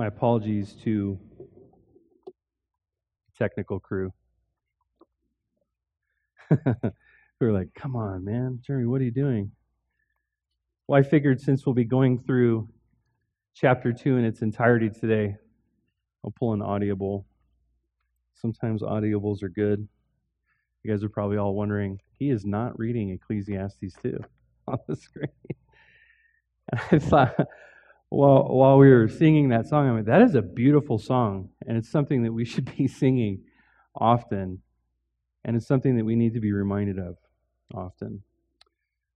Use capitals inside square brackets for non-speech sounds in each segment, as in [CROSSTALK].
My apologies to technical crew. [LAUGHS] who are like, come on, man. Jeremy, what are you doing? Well, I figured since we'll be going through chapter 2 in its entirety today, I'll pull an audible. Sometimes audibles are good. You guys are probably all wondering, he is not reading Ecclesiastes 2 [LAUGHS] on the screen. [LAUGHS] I thought, while, while we were singing that song, I mean, that is a beautiful song, and it's something that we [LAUGHS] should be singing often, and it's something that we need to be reminded of often.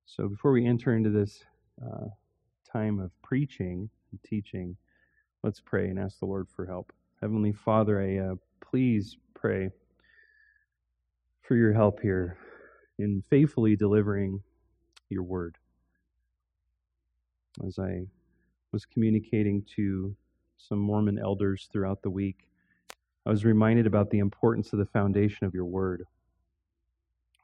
So before we enter into this uh, time of preaching and teaching, let's pray and ask the Lord for help. Heavenly Father, I uh, please pray for your help here in faithfully delivering your word. As I was communicating to some Mormon elders throughout the week, I was reminded about the importance of the foundation of your word.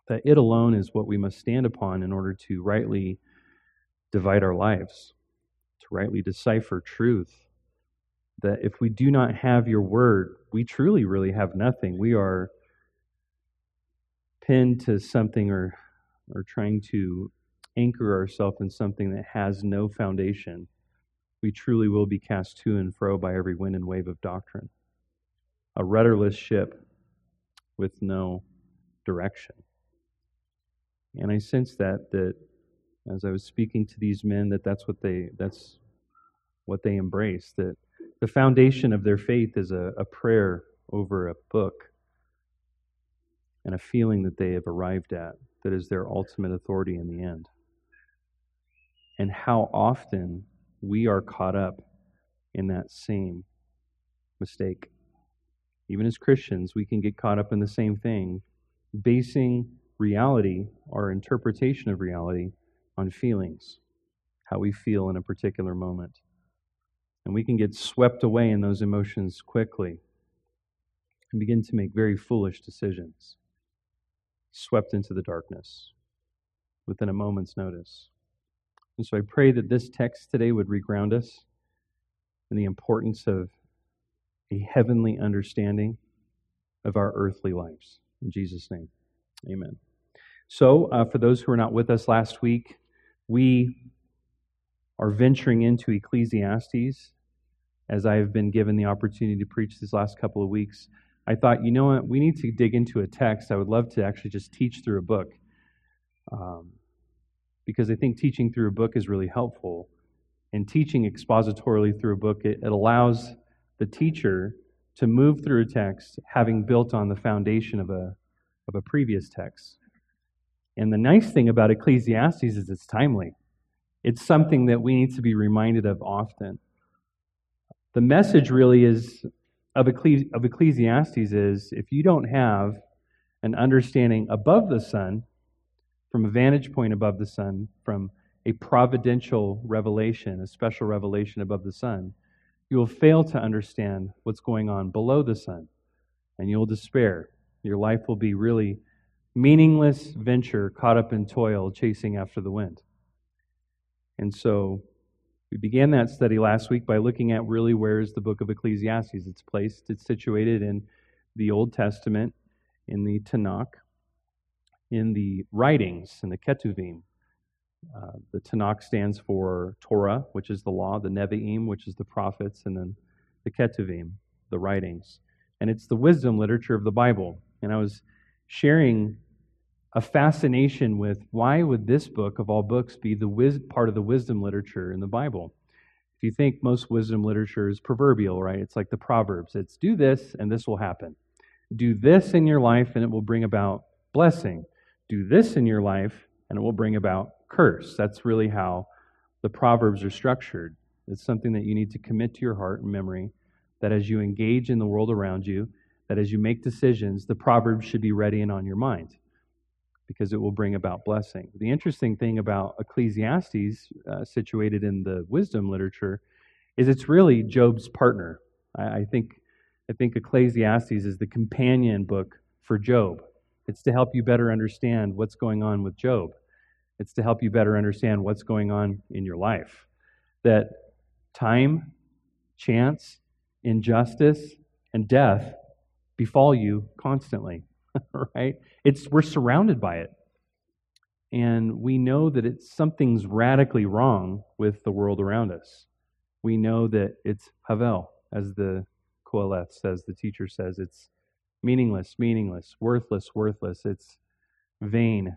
That it alone is what we must stand upon in order to rightly divide our lives, to rightly decipher truth. That if we do not have your word, we truly really have nothing. We are pinned to something or, or trying to anchor ourselves in something that has no foundation we truly will be cast to and fro by every wind and wave of doctrine. A rudderless ship with no direction. And I sense that that as I was speaking to these men that that's what they that's what they embrace that the foundation of their faith is a, a prayer over a book and a feeling that they have arrived at that is their ultimate authority in the end. And how often we are caught up in that same mistake. Even as Christians, we can get caught up in the same thing, basing reality, our interpretation of reality, on feelings, how we feel in a particular moment. And we can get swept away in those emotions quickly and begin to make very foolish decisions, swept into the darkness within a moment's notice. And so I pray that this text today would reground us in the importance of a heavenly understanding of our earthly lives. In Jesus' name, amen. So, uh, for those who were not with us last week, we are venturing into Ecclesiastes as I have been given the opportunity to preach these last couple of weeks. I thought, you know what, we need to dig into a text. I would love to actually just teach through a book. Um, because I think teaching through a book is really helpful. And teaching expositorily through a book, it, it allows the teacher to move through a text having built on the foundation of a, of a previous text. And the nice thing about Ecclesiastes is it's timely. It's something that we need to be reminded of often. The message really is of, of Ecclesiastes is if you don't have an understanding above the sun from a vantage point above the sun, from a providential revelation, a special revelation above the sun, you will fail to understand what's going on below the sun, and you'll despair. Your life will be really meaningless venture caught up in toil chasing after the wind. And so we began that study last week by looking at really where is the book of Ecclesiastes. It's placed, it's situated in the Old Testament, in the Tanakh, in the writings, in the Ketuvim. Uh, the Tanakh stands for Torah, which is the law, the Nevi'im, which is the prophets, and then the Ketuvim, the writings. And it's the wisdom literature of the Bible. And I was sharing a fascination with why would this book of all books be the wis- part of the wisdom literature in the Bible? If you think most wisdom literature is proverbial, right? It's like the Proverbs. It's do this and this will happen. Do this in your life and it will bring about blessing do this in your life and it will bring about curse. That's really how the Proverbs are structured. It's something that you need to commit to your heart and memory that as you engage in the world around you, that as you make decisions, the Proverbs should be ready and on your mind because it will bring about blessing. The interesting thing about Ecclesiastes, uh, situated in the wisdom literature, is it's really Job's partner. I, I think I think Ecclesiastes is the companion book for Job. It's to help you better understand what's going on with Job. It's to help you better understand what's going on in your life. That time, chance, injustice, and death befall you constantly, [LAUGHS] right? It's, we're surrounded by it. And we know that it's something's radically wrong with the world around us. We know that it's Havel, as the Qoheleth says, the teacher says. It's meaningless, meaningless, worthless, worthless. It's vain.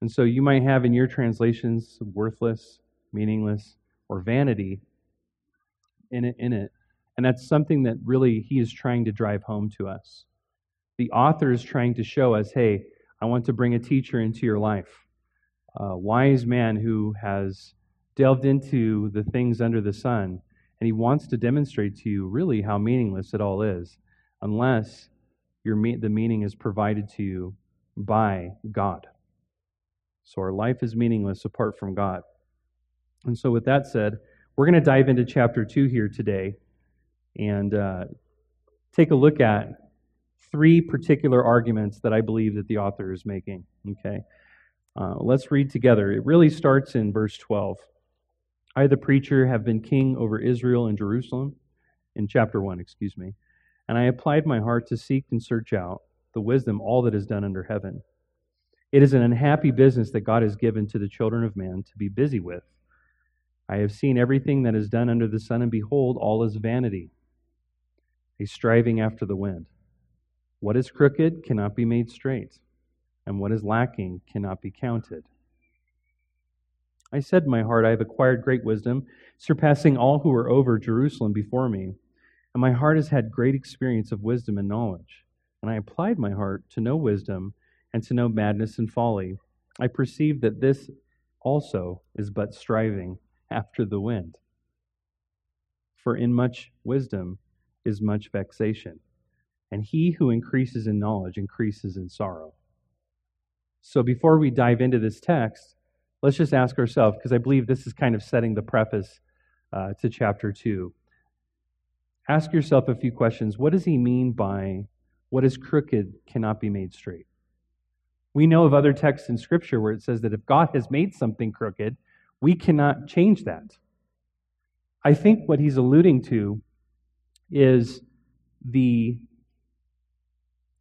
And so you might have in your translations worthless, meaningless, or vanity in it, in it. And that's something that really he is trying to drive home to us. The author is trying to show us hey, I want to bring a teacher into your life, a wise man who has delved into the things under the sun, and he wants to demonstrate to you really how meaningless it all is, unless your the meaning is provided to you by God. So our life is meaningless apart from God. And so, with that said, we're going to dive into chapter 2 here today and uh, take a look at three particular arguments that I believe that the author is making. Okay? Uh, let's read together. It really starts in verse 12. I, the preacher, have been king over Israel and Jerusalem, in chapter 1, excuse me, and I applied my heart to seek and search out the wisdom, all that is done under heaven. It is an unhappy business that God has given to the children of man to be busy with. I have seen everything that is done under the sun, and behold, all is vanity, a striving after the wind. What is crooked cannot be made straight, and what is lacking cannot be counted. I said in my heart, I have acquired great wisdom, surpassing all who were over Jerusalem before me. And my heart has had great experience of wisdom and knowledge. And I applied my heart to know wisdom and to know madness and folly. I perceive that this also is but striving [LAUGHS] after the wind. For in much wisdom is much vexation, and he who increases in knowledge increases in sorrow. So before we dive into this text, let's just ask ourselves, because I believe this is kind of setting the preface uh, to chapter 2. Ask yourself a few questions. What does he mean by what is crooked cannot be made straight? We know of other texts in Scripture where it says that if God has made something crooked, we cannot change that. I think what he's alluding to is the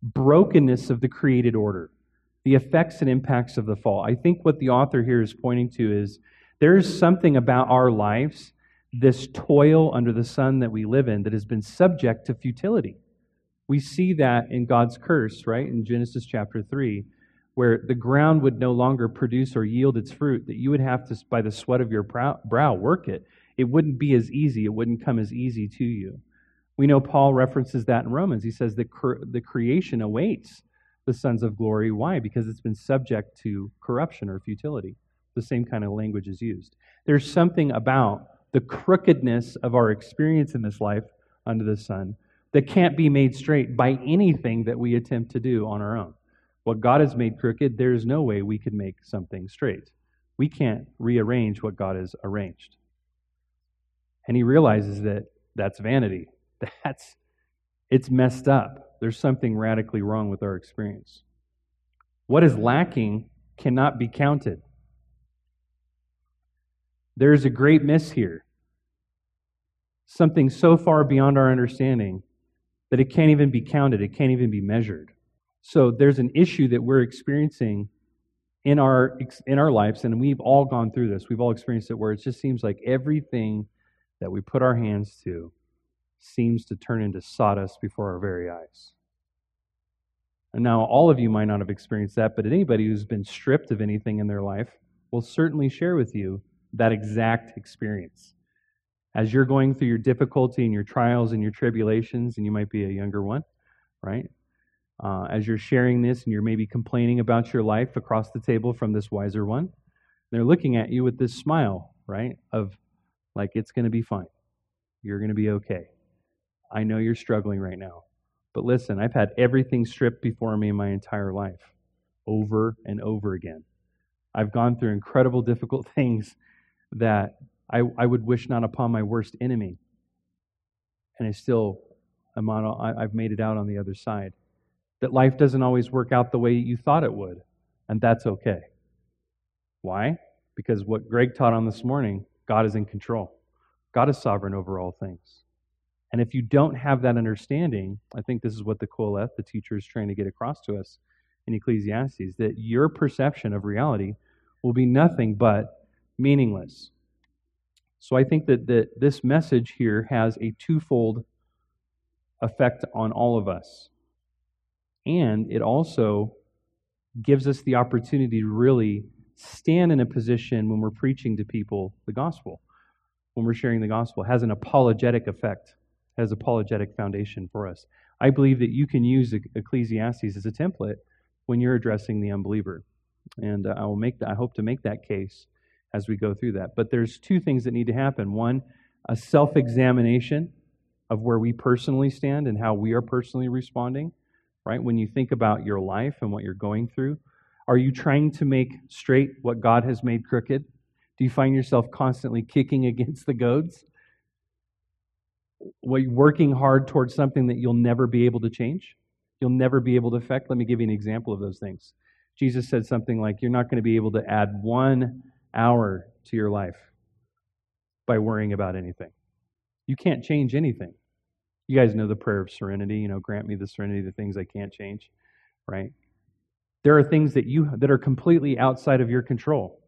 brokenness of the created order, the effects and impacts of the fall. I think what the author here is pointing to is there is something about our lives, this toil under the sun that we live in, that has been subject to futility. We see that in God's curse, right? In Genesis chapter 3 where the ground would no longer produce or yield its fruit, that you would have to, by the sweat of your brow, work it. It wouldn't be as easy. It wouldn't come as easy to you. We know Paul references that in Romans. He says that the creation awaits the sons of glory. Why? Because it's been subject to corruption or futility. The same kind of language is used. There's something about the crookedness of our experience in this life under the sun that can't be made straight by anything that we attempt to do on our own. What God has made crooked, there is no way we could make something straight. We can't rearrange what God has arranged. And he realizes that that's vanity. [LAUGHS] That's it's messed up. There's something radically wrong with our experience. What is lacking cannot be counted. There's a great miss here. Something so far beyond our understanding that it can't even be counted, it can't even be measured. So there's an issue that we're experiencing in our in our lives, and we've all gone through this. We've all experienced it where it just seems like everything that we put our hands to seems to turn into sawdust before our very eyes. And now, all of you might not have experienced that, but anybody who's been stripped of anything in their life will certainly share with you that exact experience. As you're going through your difficulty and your trials and your tribulations, and you might be a younger one, right? uh, as you're sharing this and you're maybe complaining about your life across the table from this wiser one. They're looking at you with this smile, right? Of like, it's going to be fine. You're going to be okay. I know you're struggling right now. But listen, I've had everything stripped before me in my entire life, over and over again. I've gone through incredible, [LAUGHS] difficult things that I, I would wish not upon my worst enemy. And I still am on, I've made it out on the other side that life doesn't always work out the way you thought it would, and that's okay. Why? Because what Greg taught on this morning, God is in control. God is sovereign over all things. And if you don't have that understanding, I think this is what the Qoheleth, the teacher, is trying to get across to us in Ecclesiastes that your perception of reality will be nothing but meaningless. So I think that, that this message here has a twofold effect on all of us. And it also gives us the opportunity to really stand in a position when we're preaching to people the gospel, when we're sharing the gospel, it has an apologetic effect, has apologetic foundation for us. I believe that you can use Ecclesiastes as a template when you're addressing the unbeliever. And uh, I will make that, I hope to make that case as we go through that. But there's two things that need to happen. One, a self-examination of where we personally stand and how we are personally responding, right? When you think about your life and what you're going through, are you trying to make straight what God has made crooked? Do you find yourself constantly kicking [LAUGHS] against the goads? You working hard towards something that you'll never be able to change? You'll never be able to affect? Let me give you an example of those things. Jesus said something like, You're not going to be able to add one hour to your life by worrying about anything. You can't change anything. You guys know the prayer of serenity, you know, grant me the serenity, the things I can't change, right? There are things that you that are completely outside of your control.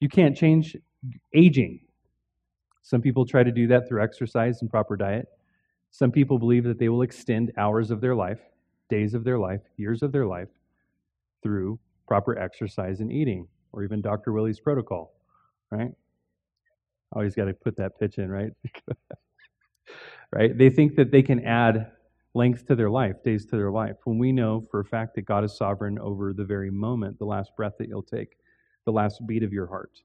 You can't change aging. Some people try to do that through exercise and proper diet. Some people believe that they will extend hours of their life, days of their life, years of their life through proper exercise and eating, or even Dr. Willie's protocol, right? Always got to put that pitch in, right? [LAUGHS] right? They think that they can add length to their life, days to their life, when we know for a fact that God is sovereign over the very moment, the last breath that you'll take, the last beat of your heart.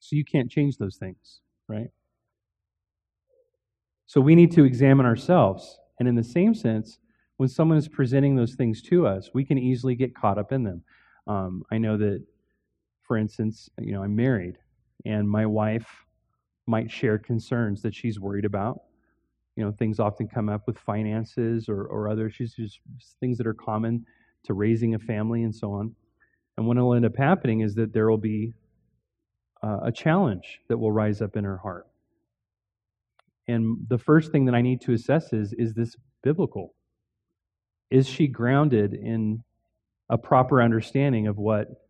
So you can't change those things, right? So we need to examine ourselves. And in the same sense, when someone is presenting those things to us, we can easily get caught up in them. Um, I know that, for instance, you know, I'm married, and my wife might share concerns that she's worried about. You know things often come up with finances or, or other issues just things that are common to raising a family and so on. And what will end up happening is that there will be uh, a challenge that will rise up in her heart. And the first thing that i need to assess is is this biblical? Is she grounded in a proper understanding of what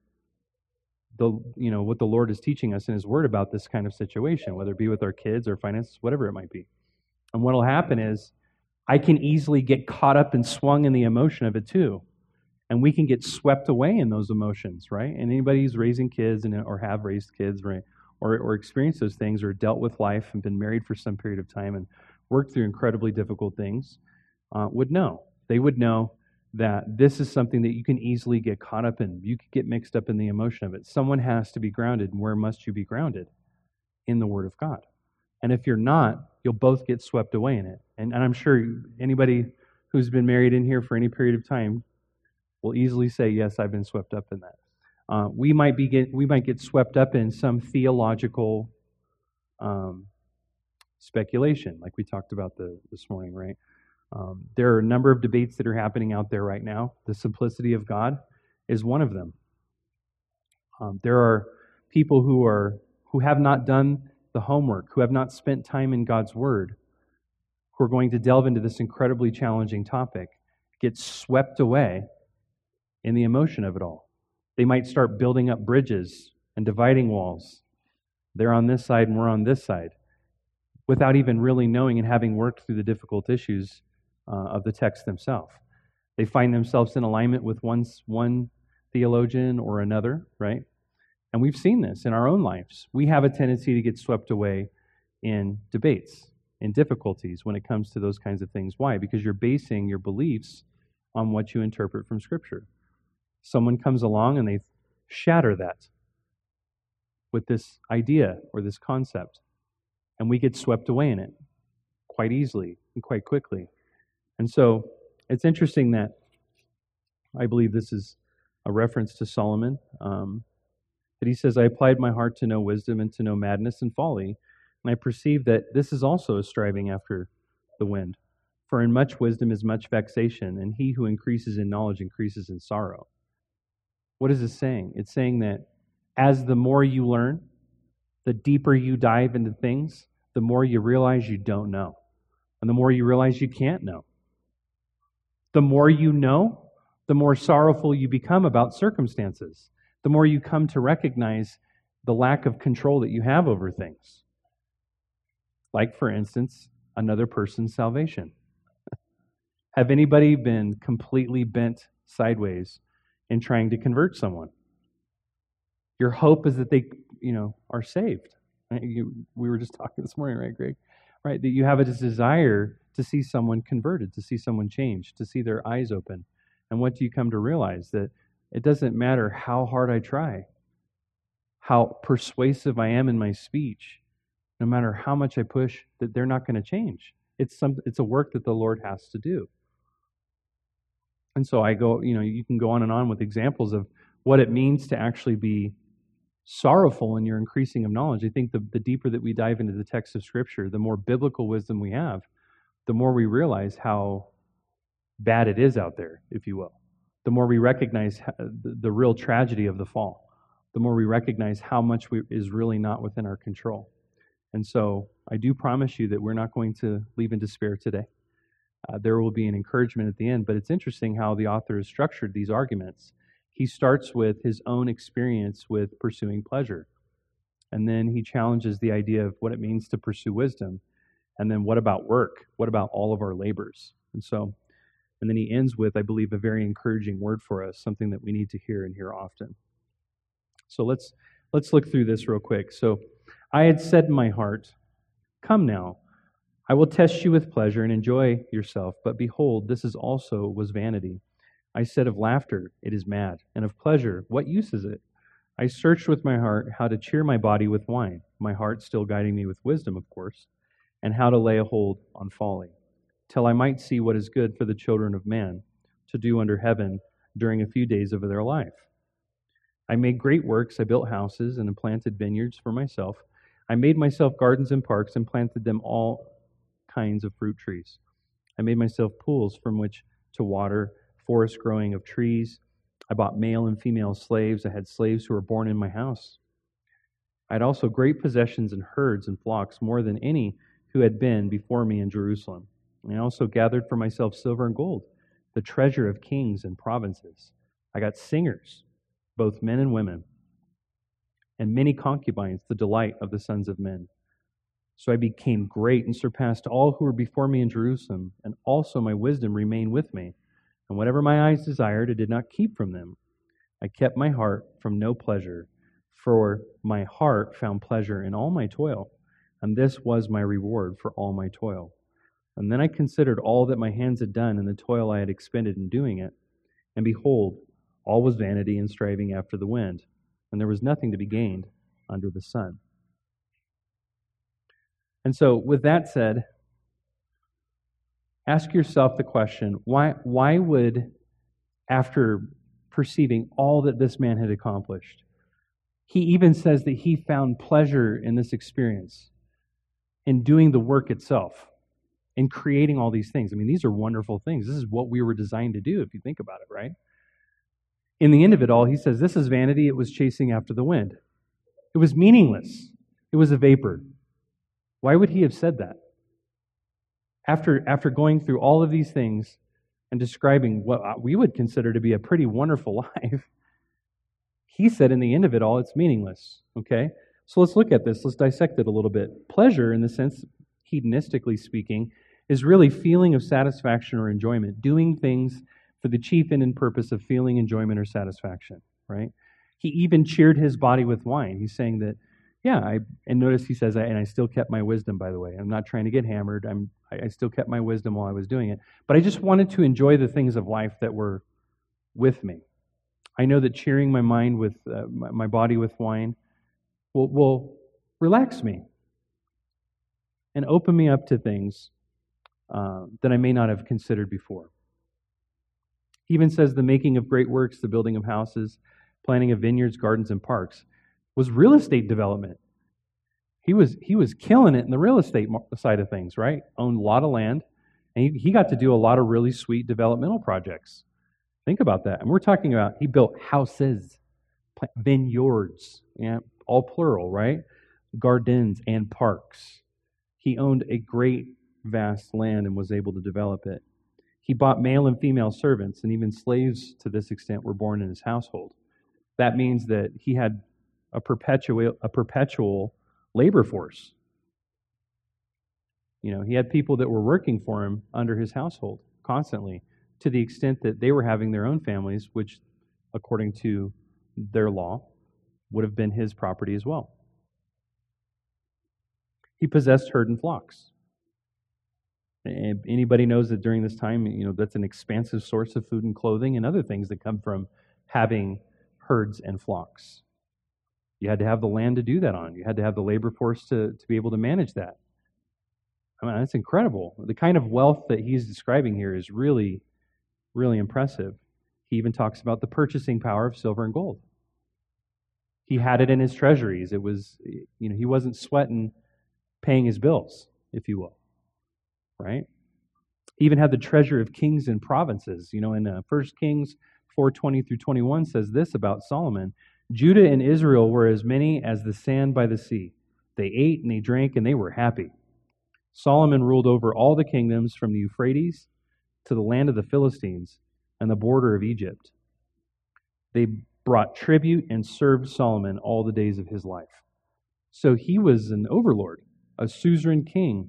the you know what the lord is teaching us in his word about this kind of situation whether it be with our kids or finances whatever it might be and what will happen is I can easily get caught up and swung in the emotion of it too. And we can get swept away in those emotions, right? And anybody who's raising kids and, or have raised kids, right, or, or experienced those things or dealt with life and been married for some period of time and worked through incredibly difficult things uh, would know. They would know that this is something that you can easily get caught up in. You could get mixed up in the emotion of it. Someone has to be grounded. And where must you be grounded? In the Word of God. And if you're not, you'll both get swept away in it. And, and I'm sure anybody who's been married in here for any period of time will easily say, Yes, I've been swept up in that. Uh, we, might be get, we might get swept up in some theological um, speculation, like we talked about the, this morning, right? Um, there are a number of debates that are happening out there right now. The simplicity of God is one of them. Um, there are people who are who have not done the homework, who have not spent time in God's Word, who are going to delve into this incredibly challenging topic, get swept away in the emotion of it all. They might start building up bridges and dividing walls. They're on this side and we're on this side without even really knowing and having worked through the difficult issues uh, of the text themselves. They find themselves in alignment with one, one theologian or another, right? And we've seen this in our own lives. We have a tendency to get swept away in debates, in difficulties when it comes to those kinds of things. Why? Because you're basing your beliefs on what you interpret from Scripture. Someone comes along and they shatter that with this idea or this concept, and we get swept away in it quite easily and quite quickly. And so it's interesting that I believe this is a reference to Solomon. Um, that he says, I applied my heart to know wisdom and to know madness and folly. And I perceive that this is also a striving after the wind. For in much wisdom is much vexation, and he who increases in knowledge increases in sorrow. What is this saying? It's saying that as the more you learn, the deeper you dive into things, the more you realize you don't know. And the more you realize you can't know. The more you know, the more sorrowful you become about circumstances. The more you come to recognize the lack of control that you have over things. Like, for instance, another person's salvation. [LAUGHS] Have anybody been completely bent sideways in trying to convert someone? Your hope is that they, you know, are saved. You, we were just [LAUGHS] talking this morning, right, Greg? Right, that you have a desire to see someone converted, to see someone changed, to see their eyes open. And what do you come to realize? That it doesn't matter how hard I try, how persuasive I am in my speech, no matter how much I push, that they're not going to change. It's some it's a work that the Lord has to do. And so I go, you know, you can go on and on with examples of what it means to actually be sorrowful in your increasing of knowledge. I think the, the deeper that we dive into the text of Scripture, the more biblical wisdom we have, the more we realize how bad it is out there, if you will. The more we recognize the, the real tragedy of the fall, the more we recognize how much we, is really not within our control. And so I do promise you that we're not going to leave in despair today. Uh, there will be an encouragement at the end, but it's interesting how the author has structured these arguments. He starts with his own experience with pursuing pleasure, and then he challenges the idea of what it means to pursue wisdom, and then what about work? What about all of our labors? And so, and then he ends with, I believe, a very encouraging word for us, something that we need to hear and hear often. So let's let's look through this real quick. So I had said in my heart, Come now, I will test you with pleasure and enjoy yourself. But behold, this is also was vanity. I said of laughter, it is mad, and of pleasure, what use is it? I searched with my heart how to cheer my body with wine, my heart still guiding me with wisdom, of course, and how to lay a hold on folly, till I might see what is good for the children of man to do under heaven during a few days of their life. I made great works, I built houses and planted vineyards for myself. I made myself gardens and parks and planted them all kinds of fruit trees. I made myself pools from which to water, forest growing of trees. I bought male and female slaves. I had slaves who were born in my house. I had also great possessions and herds and flocks, more than any who had been before me in Jerusalem. And I also gathered for myself silver and gold, the treasure of kings and provinces. I got singers, both men and women, and many concubines, the delight of the sons of men. So I became great and surpassed all who were before me in Jerusalem, and also my wisdom remained with me. And whatever my eyes desired, I did not keep from them. I kept my heart from no pleasure, for my heart found pleasure in all my toil, and this was my reward for all my toil. And then I considered all that my hands had done and the toil I had expended in doing it. And behold, all was vanity and striving after the wind, and there was nothing to be gained under the sun. And so, with that said, ask yourself the question why, why would, after perceiving all that this man had accomplished, he even says that he found pleasure in this experience, in doing the work itself, in creating all these things. I mean, these are wonderful things. This is what we were designed to do, if you think about it, right? In the end of it all, he says, This is vanity. It was chasing after the wind. It was meaningless. It was a vapor. Why would he have said that? After, after going through all of these things and describing what uh, we would consider to be a pretty wonderful [LAUGHS] life, he said in the end of it all, it's meaningless. Okay? So let's look at this. Let's dissect it a little bit. Pleasure, in the sense, hedonistically speaking, is really feeling of satisfaction or enjoyment, doing things for the chief end and purpose of feeling enjoyment or satisfaction, right? He even cheered his body with wine. He's saying that yeah, I and notice he says, and I still kept my wisdom. By the way, I'm not trying to get hammered. I'm I, I still kept my wisdom while I was doing it. But I just wanted to enjoy the things of life that were with me. I know that cheering my mind with uh, my, my, body with wine will will relax me and open me up to things uh, that I may not have considered before. He even says the making of great works, the building of houses, planting of vineyards, gardens, and parks was real estate development. He was, he was killing it in the real estate side of things, right? Owned a lot of land, and he, he got to do a lot of really sweet developmental projects. Think about that. And we're talking about he built houses, vineyards, yeah, all plural, right? Gardens and parks. He owned a great vast land and was able to develop it. He bought male and female servants, and even slaves to this extent were born in his household. That means that he had a perpetual, a perpetual labor force. You know, he had people that were working for him under his household constantly to the extent that they were having their own families, which, according to their law, would have been his property as well. He possessed herd and flocks. Anybody knows that during this time, you know, that's an expansive source of food and clothing and other things that come from having herds and flocks. You had to have the land to do that on. You had to have the labor force to, to be able to manage that. I mean, that's incredible. The kind of wealth that he's describing here is really, really impressive. He even talks about the purchasing power of silver and gold. He had it in his treasuries. It was, you know, he wasn't sweating paying his bills, if you will. Right? He even had the treasure of kings and provinces. You know, in uh, 1 Kings 4:20 through 21 says this about Solomon: Judah and Israel were as many as the sand by the sea. They ate and they drank and they were happy. Solomon ruled over all the kingdoms from the Euphrates to the land of the Philistines and the border of Egypt. They brought tribute and served Solomon all the days of his life. So he was an overlord, a suzerain king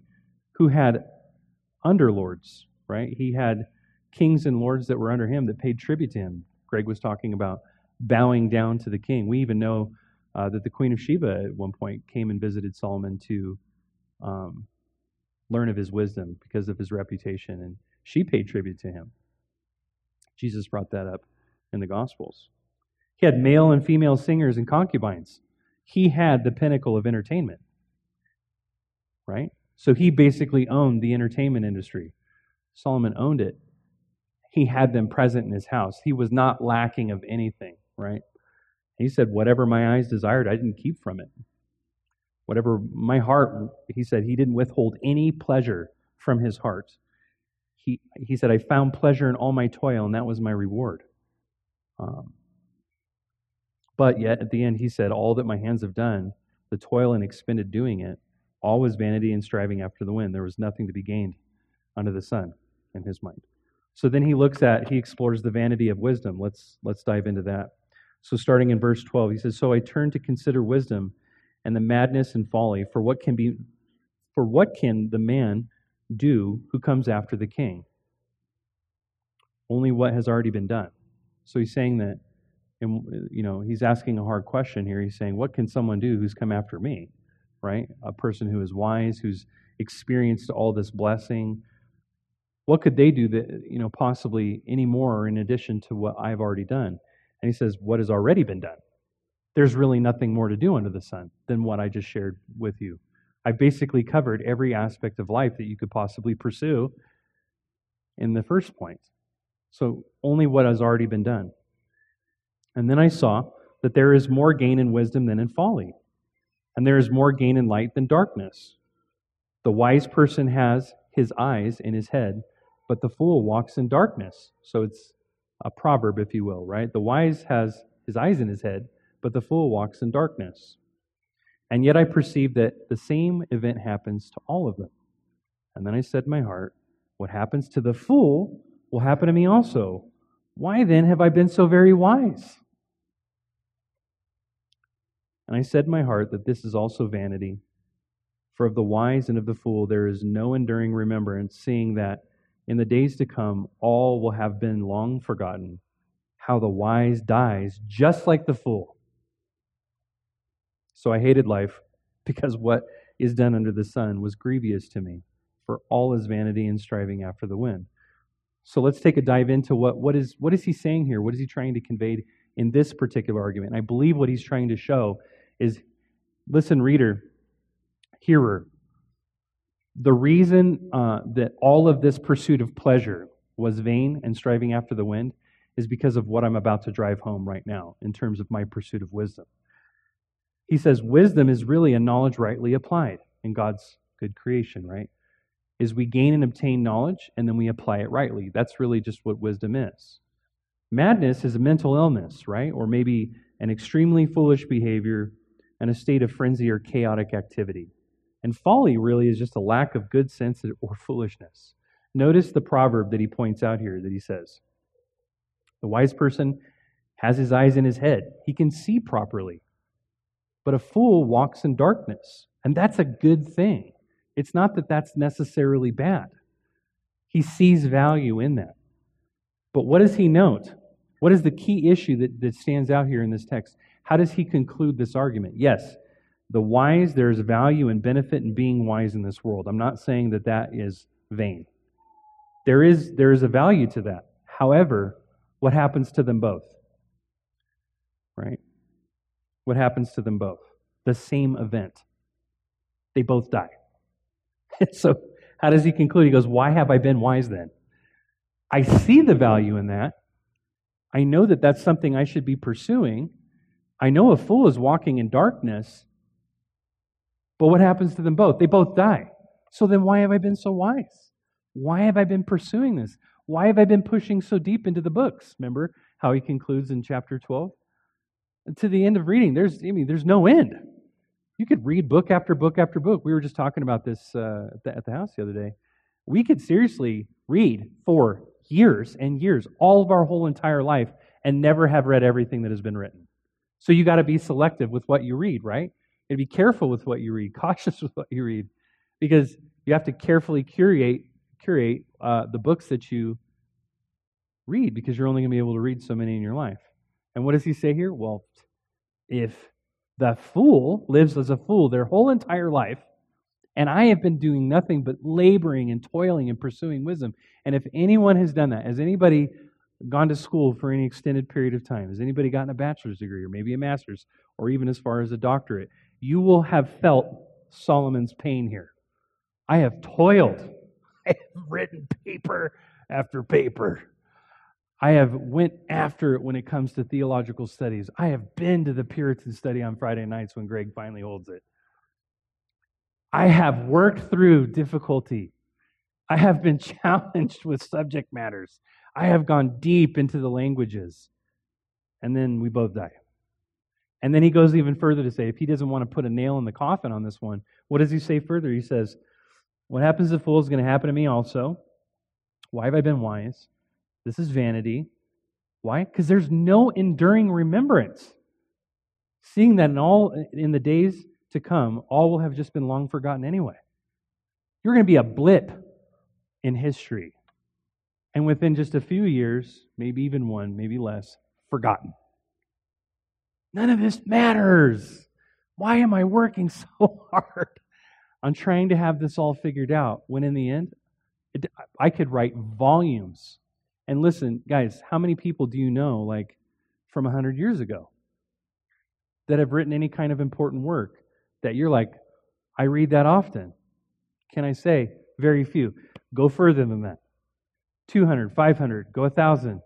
who had underlords, right? He had kings and lords that were under him that paid tribute to him. Greg was talking about bowing down to the king. We even know uh, that the Queen of Sheba at one point came and visited Solomon to um, learn of his wisdom because of his reputation, and she paid tribute to him. Jesus brought that up in the Gospels. He had male and female singers and concubines. He had the pinnacle of entertainment, right? So he basically owned the entertainment industry. Solomon owned it. He had them present in his house. He was not lacking of anything, right? He said, Whatever my eyes desired, I didn't keep from it. Whatever my heart, he said, he didn't withhold any pleasure from his heart. He, he said, I found pleasure in all my toil, and that was my reward. Um, but yet, at the end, he said, All that my hands have done, the toil and expended doing it, all was vanity and striving after the wind. There was nothing to be gained under the sun in his mind. So then he looks at, he explores the vanity of wisdom. Let's, let's dive into that. So starting in verse 12, he says, So I turned to consider wisdom and the madness and folly for what can be for what can the man do who comes after the king only what has already been done so he's saying that and you know he's asking a hard question here he's saying what can someone do who's come after me right a person who is wise who's experienced all this blessing what could they do that you know possibly any more in addition to what i've already done and he says what has already been done there's really nothing more to do under the sun than what I just shared with you. I basically covered every aspect of life that you could possibly pursue in the first point. So only what has already been done. And then I saw that there is more gain in wisdom than in folly, and there is more gain in light than darkness. The wise person has his eyes in his head, but the fool walks in darkness. So it's a proverb, if you will, right? The wise has his eyes in his head, but the fool walks in darkness. And yet I perceive that the same event happens to all of them. And then I said in my heart, What happens to the fool will happen to me also. Why then have I been so very wise? And I said in my heart that this is also vanity. For of the wise and of the fool there is no enduring remembrance, seeing that in the days to come all will have been long forgotten. How the wise dies just like the fool. So I hated life [LAUGHS] because what is done under the sun was grievous to me, for all is vanity and striving after the wind. So let's take a dive into what, what, is, what is he saying here? What is he trying to convey in this particular argument? And I believe what he's trying to show is listen, reader, hearer, the reason uh, that all of this pursuit of pleasure was vain and striving after the wind is because of what I'm about to drive home right now in terms of my pursuit of wisdom. He says wisdom is really a knowledge rightly applied in God's good creation, right? Is we gain and obtain knowledge and then we apply it rightly. That's really just what wisdom is. Madness is a mental illness, right? Or maybe an extremely foolish behavior and a state of frenzy or chaotic activity. And folly really is just a lack of good sense [LAUGHS] or foolishness. Notice the proverb that he points out here that he says The wise person has his eyes in his head, he can see properly. But a fool walks in darkness, and that's a good thing. It's not that that's necessarily bad. He sees value in that. But what does he note? What is the key issue that, that stands out here in this text? How does he conclude this argument? Yes, the wise, there is value and benefit in being wise in this world. I'm not saying that that is vain. There is, there is a value to that. However, what happens to them both? Right? What happens to them both? The same event. They both die. [LAUGHS] so, how does he conclude? He goes, Why have I been wise then? I see the value in that. I know that that's something I should be pursuing. I know a fool is walking in darkness. But what happens to them both? They both die. So then why have I been so wise? Why have I been pursuing this? Why have I been pushing so deep into the books? Remember how he concludes in chapter 12? And to the end of reading, there's I mean, there's no end. You could read book after book after book. We were just talking about this uh, at, the, at the house the other day. We could seriously read for years and years, all of our whole entire life, and never have read everything that has been written. So you got to be selective with what you read, right? And be careful with what you read, [LAUGHS] cautious with what you read, because you have to carefully curate curate uh, the books that you read, because you're only going to be able to read so many in your life. And what does he say here? Well, if the fool lives as a fool their whole entire life, and I have been doing nothing but laboring and toiling and pursuing wisdom. And if anyone has done that, has anybody gone to school for any extended period of time? Has anybody gotten a bachelor's degree or maybe a master's or even as far as a doctorate? You will have felt Solomon's pain here. I have toiled. [LAUGHS] I have written paper after paper. I have went after it when it comes to theological studies. I have been to the Puritan study on Friday nights when Greg finally holds it. I have worked through difficulty. I have been [LAUGHS] challenged with subject matters. I have gone deep into the languages. And then we both die. And then he goes even further to say, if he doesn't want to put a nail in the coffin on this one, what does he say further? He says, What happens to the fool is going to happen to me also. Why have I been wise? This is vanity. Why? Because there's no enduring remembrance. Seeing that in all in the days to come, all will have just been long forgotten anyway. You're going to be a blip in history. And within just a few years, maybe even one, maybe less, forgotten. None of this matters. Why am I working [LAUGHS] so hard on trying to have this all figured out when in the end, it, I could write volumes. And listen, guys, how many people do you know, like from 100 years ago, that have written any kind of important work? that you're like, I read that often? Can I say very few? Go further than that. 200, 500, go 1,000.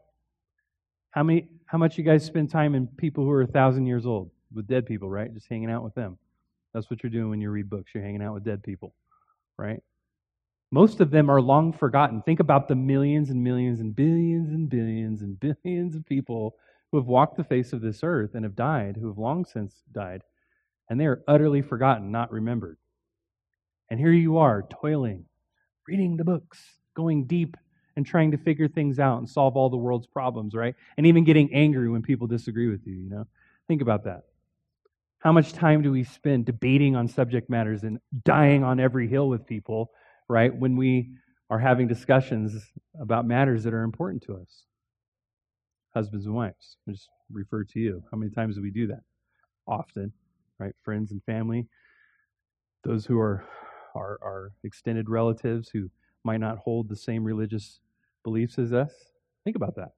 How many? How much you guys spend time in people who are a thousand years old with dead people, right? Just hanging out with them. That's what you're doing when you read books. You're hanging out with dead people, right? Most of them are long forgotten. Think about the millions and millions and billions and billions and billions of people who have walked the face of this earth and have died, who have long since died and they are utterly forgotten, not remembered. And here you are, toiling, reading the books, going deep and trying to figure things out and solve all the world's problems, right? And even getting angry when people disagree with you, you know? Think about that. How much time do we spend debating on subject matters and dying on every hill with people, right? When we are having discussions about matters that are important to us. Husbands and wives. I just refer to you. How many times do we do that? Often right? Friends and family, those who are our, extended relatives who might not hold the same religious beliefs as us. Think about that.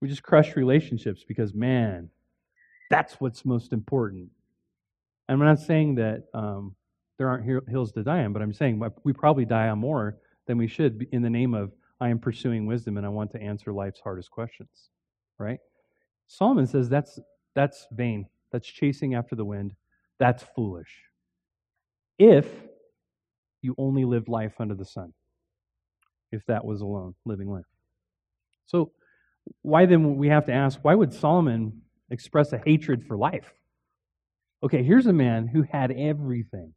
We just crush relationships because, man, that's what's most important. And I'm not saying that um, there aren't hills to die on, but I'm saying we probably die on more than we should in the name of I am pursuing wisdom and I want to answer life's hardest questions. Right? Solomon says that's that's vain that's chasing after the wind, that's foolish. If you only lived life under the sun, if that was alone, living life. So, why then we have to ask, why would Solomon express a hatred for life? Okay, here's a man who had everything,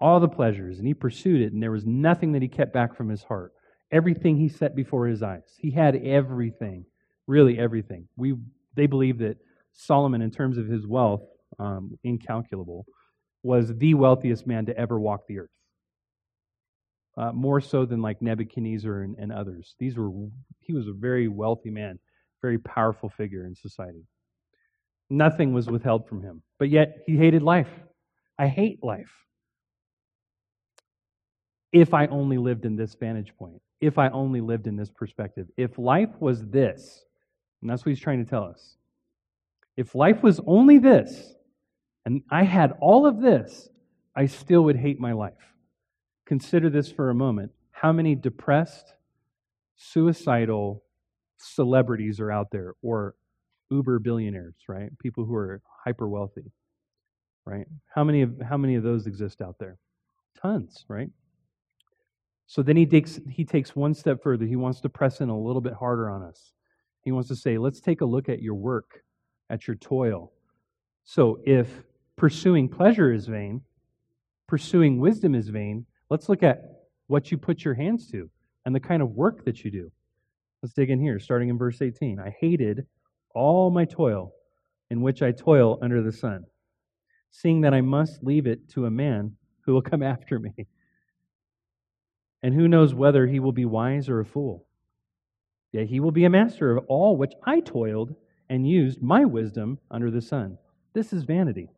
all the pleasures, and he pursued it, and there was nothing that he kept back from his heart. Everything he set before his eyes. He had everything, really everything. We, they believe that Solomon, in terms of his wealth, um, incalculable, was the wealthiest man to ever walk the earth. Uh, more so than like Nebuchadnezzar and, and others. These were he was a very wealthy man, very powerful figure in society. Nothing was withheld from him, but yet he hated life. I hate life. If I only lived in this vantage point, if I only lived in this perspective, if life was this, and that's what he's trying to tell us. If life was only this, and I had all of this, I still would hate my life. Consider this for a moment. How many depressed, suicidal celebrities are out there, or uber billionaires, right? People who are hyper wealthy, right? How many of how many of those exist out there? Tons, right? So then he takes he takes one step further. He wants to press in a little bit harder on us. He wants to say, let's take a look at your work, at your toil. So if pursuing pleasure is vain, pursuing wisdom is vain, let's look at what you put your hands to and the kind of work that you do. Let's dig in here, starting in verse 18. I hated all my toil in which I toil under the sun, seeing that I must leave it to a man who will [LAUGHS] come after me. And who knows whether he will be wise or a fool? Yet he will be a master of all which I toiled and used my wisdom under the sun. This is vanity.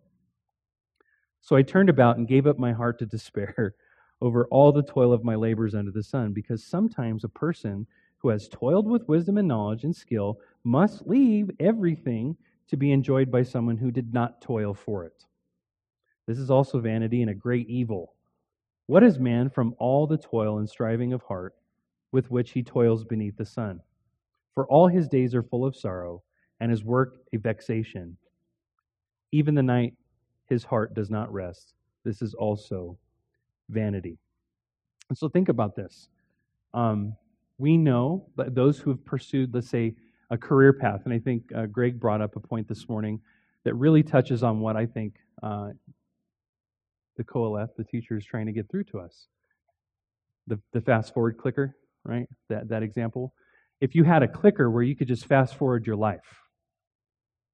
So I turned about and gave up my heart to despair [LAUGHS] over all the toil of my labors under the sun, because sometimes a person who has toiled with wisdom and knowledge and skill must leave everything to be enjoyed by someone who did not toil for it. This is also vanity and a great evil. What is man from all the toil and striving of heart with which he toils beneath the sun? For all his days are full of sorrow, and his work a vexation. Even the night his heart does not rest. This is also vanity. And so think about this. Um, we know that those who have pursued, let's say, a career path, and I think uh, Greg brought up a point this morning that really touches on what I think uh, the Qoheleth, the teacher, is trying to get through to us. The, the fast forward clicker, right? That, that example. If you had a clicker where you could just fast forward your life,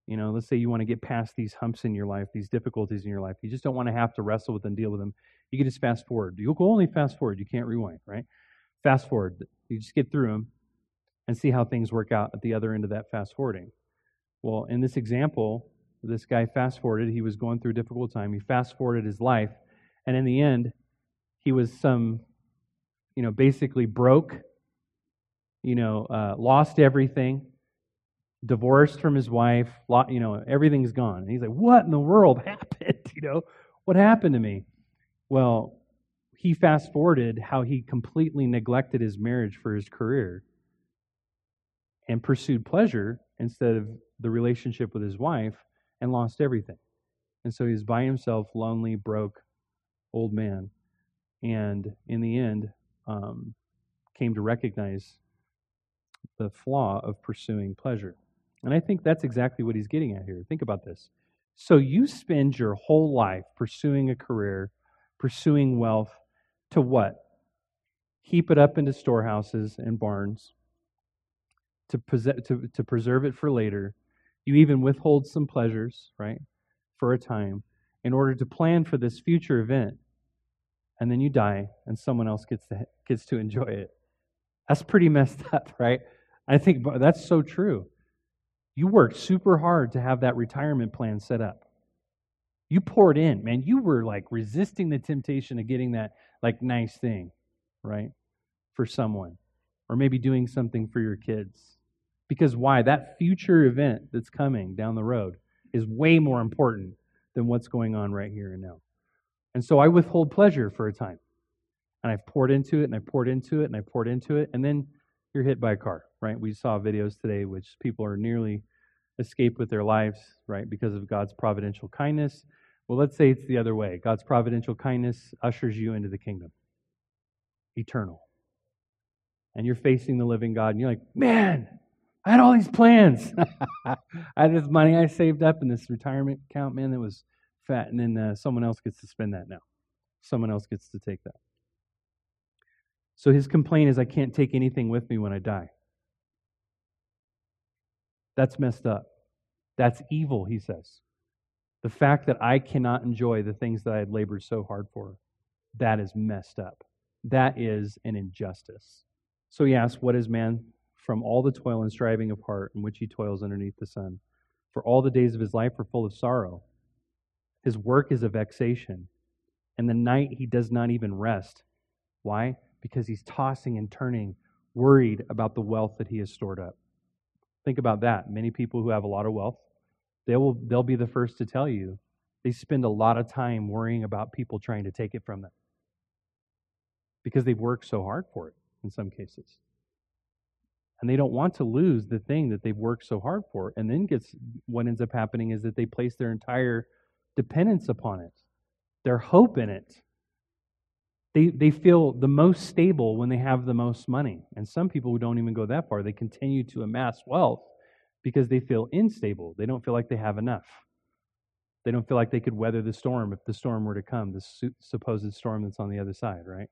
you know, let's say you want to get past these humps in your life, these difficulties in your life. You just don't want to have to wrestle with them, deal with them. You can just fast forward. You'll go only fast forward. You can't rewind, right? Fast forward. You just get through them and see how things work out at the other end of that fast forwarding. Well, in this example, this guy fast forwarded. He was going through a difficult time. He fast forwarded his life. And in the end, he was some, you know, basically broke, you know, uh, lost everything, divorced from his wife, you know, everything's gone. And he's like, what in the world [LAUGHS] happened? You know, what happened to me? Well, he fast forwarded how he completely neglected his marriage for his career and pursued pleasure instead of the relationship with his wife and lost everything. And so he's by himself, lonely, broke, old man. And in the end, um, came to recognize the flaw of pursuing pleasure. And I think that's exactly what he's getting at here. Think about this. So you spend your whole life pursuing a career, pursuing wealth to what? Heap it up into storehouses and barns, to, possess, to, to preserve it for later. You even withhold some pleasures, right, for a time in order to plan for this future event. And then you die and someone else gets to, gets to enjoy it. That's pretty messed [LAUGHS] up, right? I think that's so true. You worked super hard to have that retirement plan set up. You poured in, man. You were like resisting the temptation of getting that like nice thing, right? For someone. Or maybe doing something for your kids. Because why? That future event that's coming down the road is way more important than what's going on right here and now. And so I withhold pleasure for a time. And I've poured into it and I poured into it and I poured into it. And then you're hit by a car, right? We saw videos today which people are nearly escaped with their lives, right, because of God's providential kindness. Well, let's say it's the other way. God's providential kindness ushers you into the kingdom, eternal. And you're facing the living God, and you're like, man, I had all these plans. [LAUGHS] I had this money I saved up in this retirement account, man, that was fat, and then uh, someone else gets to spend that now. Someone else gets to take that. So his complaint is, I can't take anything with me when I die. That's messed up. That's evil, he says. The fact that I cannot enjoy the things that I had labored so hard for, that is messed up. That is an injustice. So he asks, What is man from all the toil and striving of heart in which he toils underneath the sun? For all the days of his life are full of sorrow. His work is a vexation, and the night he does not even rest. Why? Because he's tossing and turning, worried about the wealth that he has stored up. Think about that. Many people who have a lot of wealth, they will they'll be the first to tell you they spend a lot of time worrying about people trying to take it from them. Because they've worked so hard for it in some cases. And they don't want to lose the thing that they've worked so hard for. And then gets what ends up happening is that they place their entire dependence upon it, their hope in it. They, they feel the most stable when they have the most money. And some people who don't even go that far, they continue to amass wealth because they feel unstable. They don't feel like they have enough. They don't feel like they could weather the storm if the storm were to come, the supposed storm that's on the other side, right?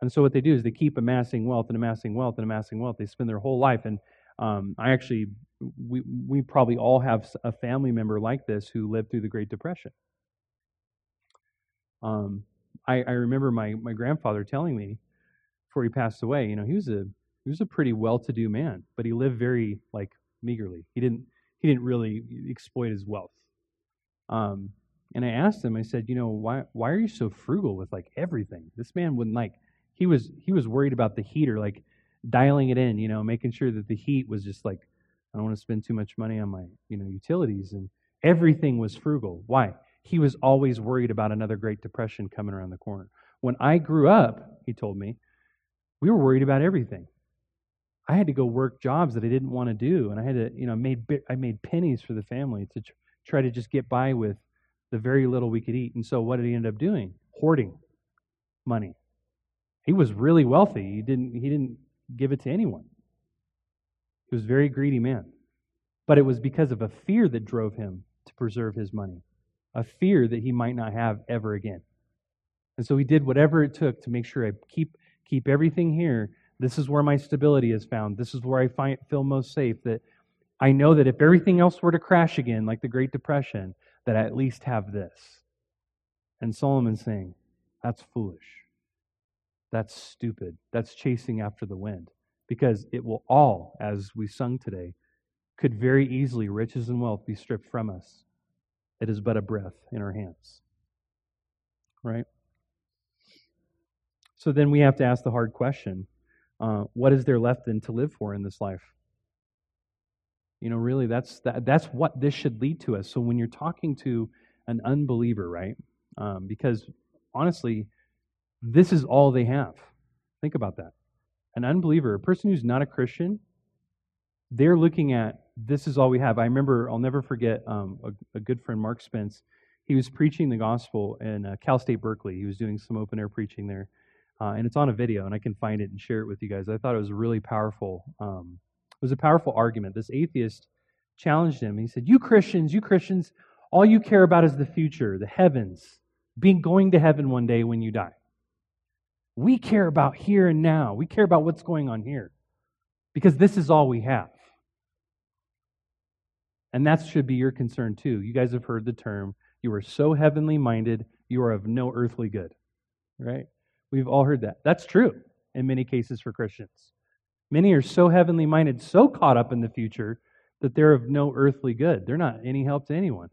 And so what they do is they keep amassing wealth and amassing wealth and amassing wealth. They spend their whole life. And um, I actually, we, we probably all have a family member like this who lived through the Great Depression. Um, I, I remember my, my grandfather telling me before he passed away, you know, he was a he was a pretty well-to-do man, but he lived very like meagerly. He didn't he didn't really exploit his wealth. Um, and I asked him, I said, you know, why why are you so frugal with like everything? This man wouldn't like he was he was worried about the heater, like dialing it in, you know, making sure that the heat was just like I don't want to spend too much money on my, you know, utilities and everything was frugal. Why? He was always worried about another Great Depression coming around the corner. When I grew up, he told me, we were worried about everything. I had to go work jobs that I didn't want to do, and I had to, you know, made I made pennies for the family to try to just get by with the very little we could eat. And so, what did he end up doing? Hoarding money. He was really wealthy. He didn't he didn't give it to anyone. He was a very greedy man. But it was because of a fear that drove him to preserve his money a fear that he might not have ever again. And so he did whatever it took to make sure I keep keep everything here. This is where my stability is found. This is where I find, feel most safe. That I know that if everything else were to crash again, like the Great Depression, that I at least have this. And Solomon's saying, that's foolish. That's stupid. That's chasing after the wind. Because it will all, as we sung today, could very easily, riches and wealth, be stripped from us it is but a breath in our hands. Right? So then we have to ask the hard question uh, what is there left then to live for in this life? You know, really, that's, that, that's what this should lead to us. So when you're talking to an unbeliever, right? Um, because honestly, this is all they have. Think about that. An unbeliever, a person who's not a Christian, they're looking at this is all we have. I remember, I'll never forget um, a, a, good friend, Mark Spence. He was preaching the gospel in uh, Cal State Berkeley. He was doing some open air preaching there. Uh, and it's on a video, and I can find it and share it with you guys. I thought it was really powerful. Um, it was a powerful argument. This atheist challenged him. He said, You Christians, you Christians, all you care about is the future, the heavens, being going to heaven one day when you die. We care about here and now. We care about what's going on here because this is all we have. And that should be your concern too. You guys have heard the term, you are so heavenly minded, you are of no earthly good. Right? We've all heard that. That's true in many cases for Christians. Many are so heavenly minded, so caught up in the future, that they're of no earthly good. They're not any help to anyone.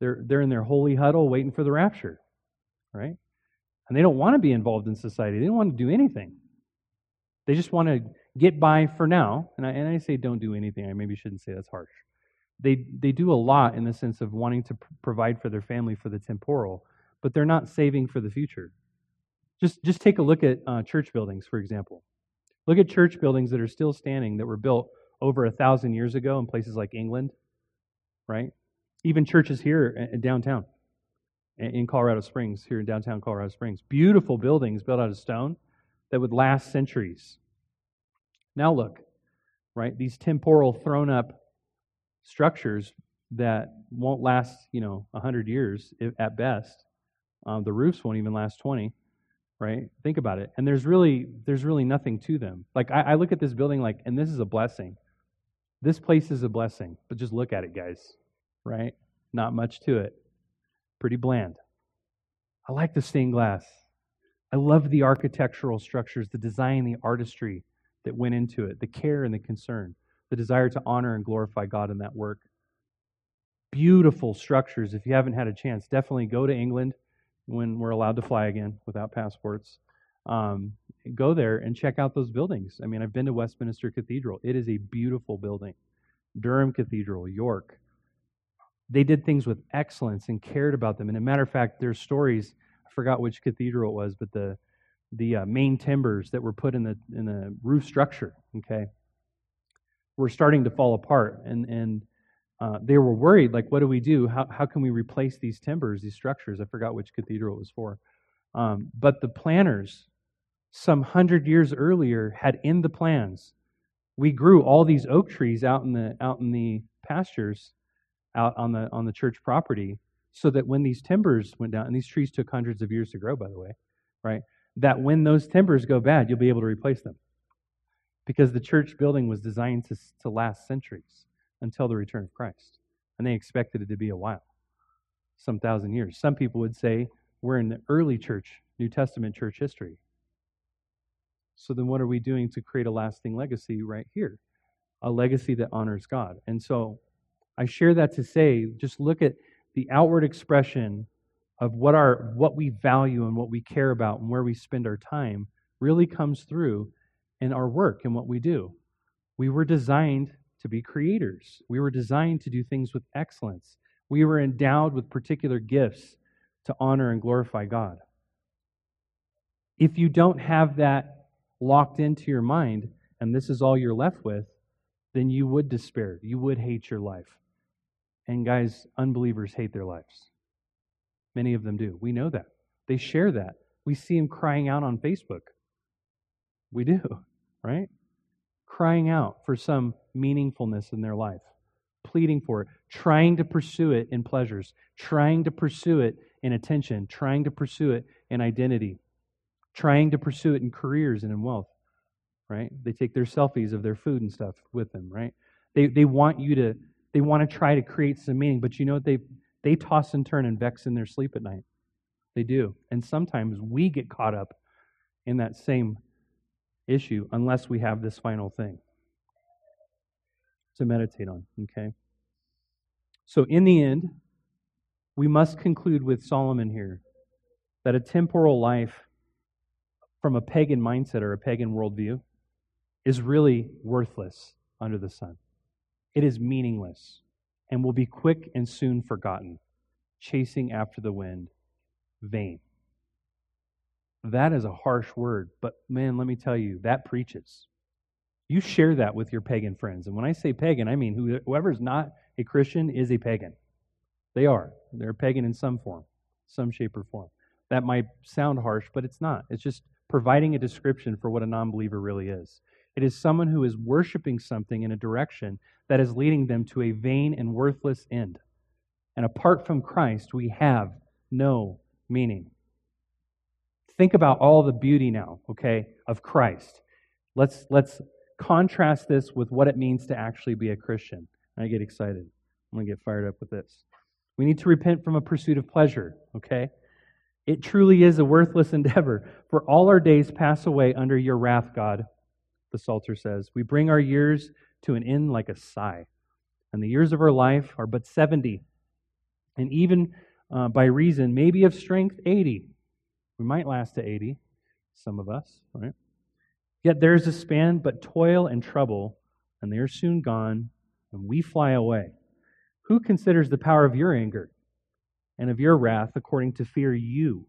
They're, they're in their holy huddle waiting for the rapture. Right? And they don't want to be involved in society. They don't want to do anything. They just want to get by for now. And I, and I say don't do anything. I maybe shouldn't say that's harsh they, they do a lot in the sense of wanting to provide for their family for the temporal, but they're not saving for the future. Just, just take a look at uh, church buildings, for example. Look at church buildings that are still standing that were built over a thousand years ago in places like England, right? Even churches here in downtown, in Colorado Springs, here in downtown Colorado Springs. Beautiful buildings built out of stone that would last centuries. Now look, right? These temporal, thrown up structures that won't last, you know, 100 years at best. Um, the roofs won't even last 20, right? Think about it. And there's really there's really nothing to them. Like I, I look at this building like, and this is a blessing. This place is a blessing, but just look at it, guys. Right? Not much to it. Pretty bland. I like the stained glass. I love the architectural structures, the design, the artistry that went into it, the care and the concern, the desire to honor and glorify God in that work. Beautiful structures. If you haven't had a chance, definitely go to England when we're allowed to fly again without passports. Um, go there and check out those buildings. I mean, I've been to Westminster Cathedral. It is a beautiful building. Durham Cathedral, York. They did things with excellence and cared about them. And a matter of fact, there's stories. I forgot which cathedral it was, but the the uh, main timbers that were put in the in the roof structure, okay, were starting to fall apart, and and uh, they were worried. Like, what do we do? How how can we replace these timbers, these structures? I forgot which cathedral it was for. Um, but the planners some hundred years earlier had in the plans. We grew all these oak trees out in the out in the pastures, out on the on the church property, so that when these timbers went down, and these trees took hundreds of years to grow, by the way, right? That when those timbers go bad, you'll be able to replace them, because the church building was designed to to last centuries until the return of Christ, and they expected it to be a while, some thousand years. Some people would say we're in the early church, New Testament church history so then what are we doing to create a lasting legacy right here? A legacy that honors God. And so I share that to say just look at the outward expression of what our what we value and what we care about and where we spend our time really comes through in our work and what we do. We were designed to be creators. We were designed to do things with excellence. We were endowed with particular gifts to honor and glorify God. If you don't have that locked into your mind and this is all you're left with, then you would despair. You would hate your life. And guys, unbelievers hate their lives. Many of them do. We know that. They share that. We see them crying out on Facebook. We do, right? Crying out for some meaningfulness in their life, pleading for it, trying to pursue it in pleasures, trying to pursue it in attention, trying to pursue it in identity trying to pursue it in careers and in wealth, right? They take their selfies of their food and stuff with them, right? They, they want you to, they want to try to create some meaning, but you know what? They, they toss and turn and vex in their sleep at night. They do. And sometimes we get caught up in that same issue unless we have this final thing to meditate on, okay? So, in the end, we must conclude with Solomon here that a temporal life from a pagan mindset or a pagan worldview is really worthless under the sun. It is meaningless and will be quick and soon forgotten, chasing after the wind, vain. That is a harsh word, but man, let me tell you, that preaches. You share that with your pagan friends. And when I say pagan, I mean whoever is not a Christian is a pagan. They are. They're pagan in some form, some shape or form. That might sound harsh, but it's not. It's just providing a description for what a non believer really is. It is someone who is worshiping something in a direction that is leading them to a vain and worthless end. And apart from Christ, we have no meaning. Think about all the beauty now, okay, of Christ. Let's, let's contrast this with what it means to actually be a Christian. I get excited. I'm going to get fired up with this. We need to repent from a pursuit of pleasure, okay? It truly is a worthless [LAUGHS] endeavor, for all our days pass away under your wrath, God, the Psalter says. We bring our years to an end like a sigh, and the years of our life are but 70, and even uh, by reason, maybe of strength, 80. We might last to 80, some of us, right? Yet there is a span, but toil and trouble, and they are soon gone, and we fly away. Who considers the power of your anger? and of your wrath according to fear you.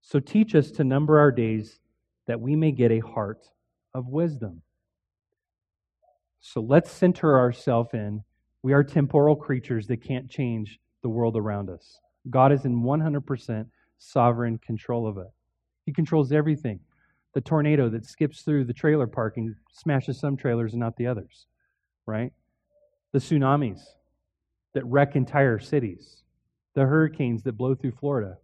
So teach us to number our days that we may get a heart of wisdom. So let's center ourselves in we are temporal creatures that can't change the world around us. God is in 100% sovereign control of it. He controls everything. The tornado that skips through the trailer parking smashes some trailers and not the others, right? The tsunamis, that wreck entire cities, the hurricanes that blow through Florida,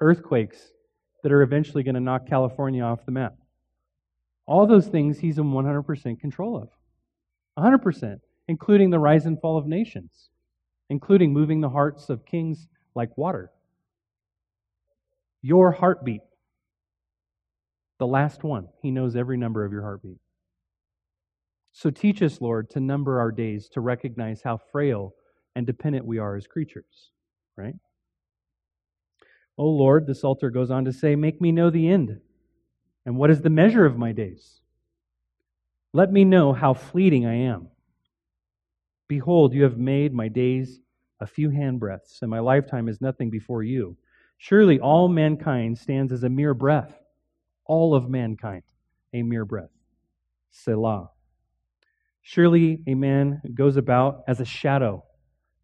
earthquakes that are eventually going to knock California off the map. All those things he's in 100% control of. 100%, including the rise and fall of nations, including moving the hearts of kings like water. Your heartbeat, the last one, he knows every number of your heartbeat. So teach us, Lord, to number our days, to recognize how frail and dependent we are as creatures, right? Oh Lord, the Psalter goes on to say, Make me know the end. And what is the measure of my days? Let me know how fleeting I am. Behold, you have made my days a few handbreadths, and my lifetime is nothing before you. Surely all mankind stands as a mere breath. All of mankind, a mere breath. Selah. Surely a man goes about as a shadow.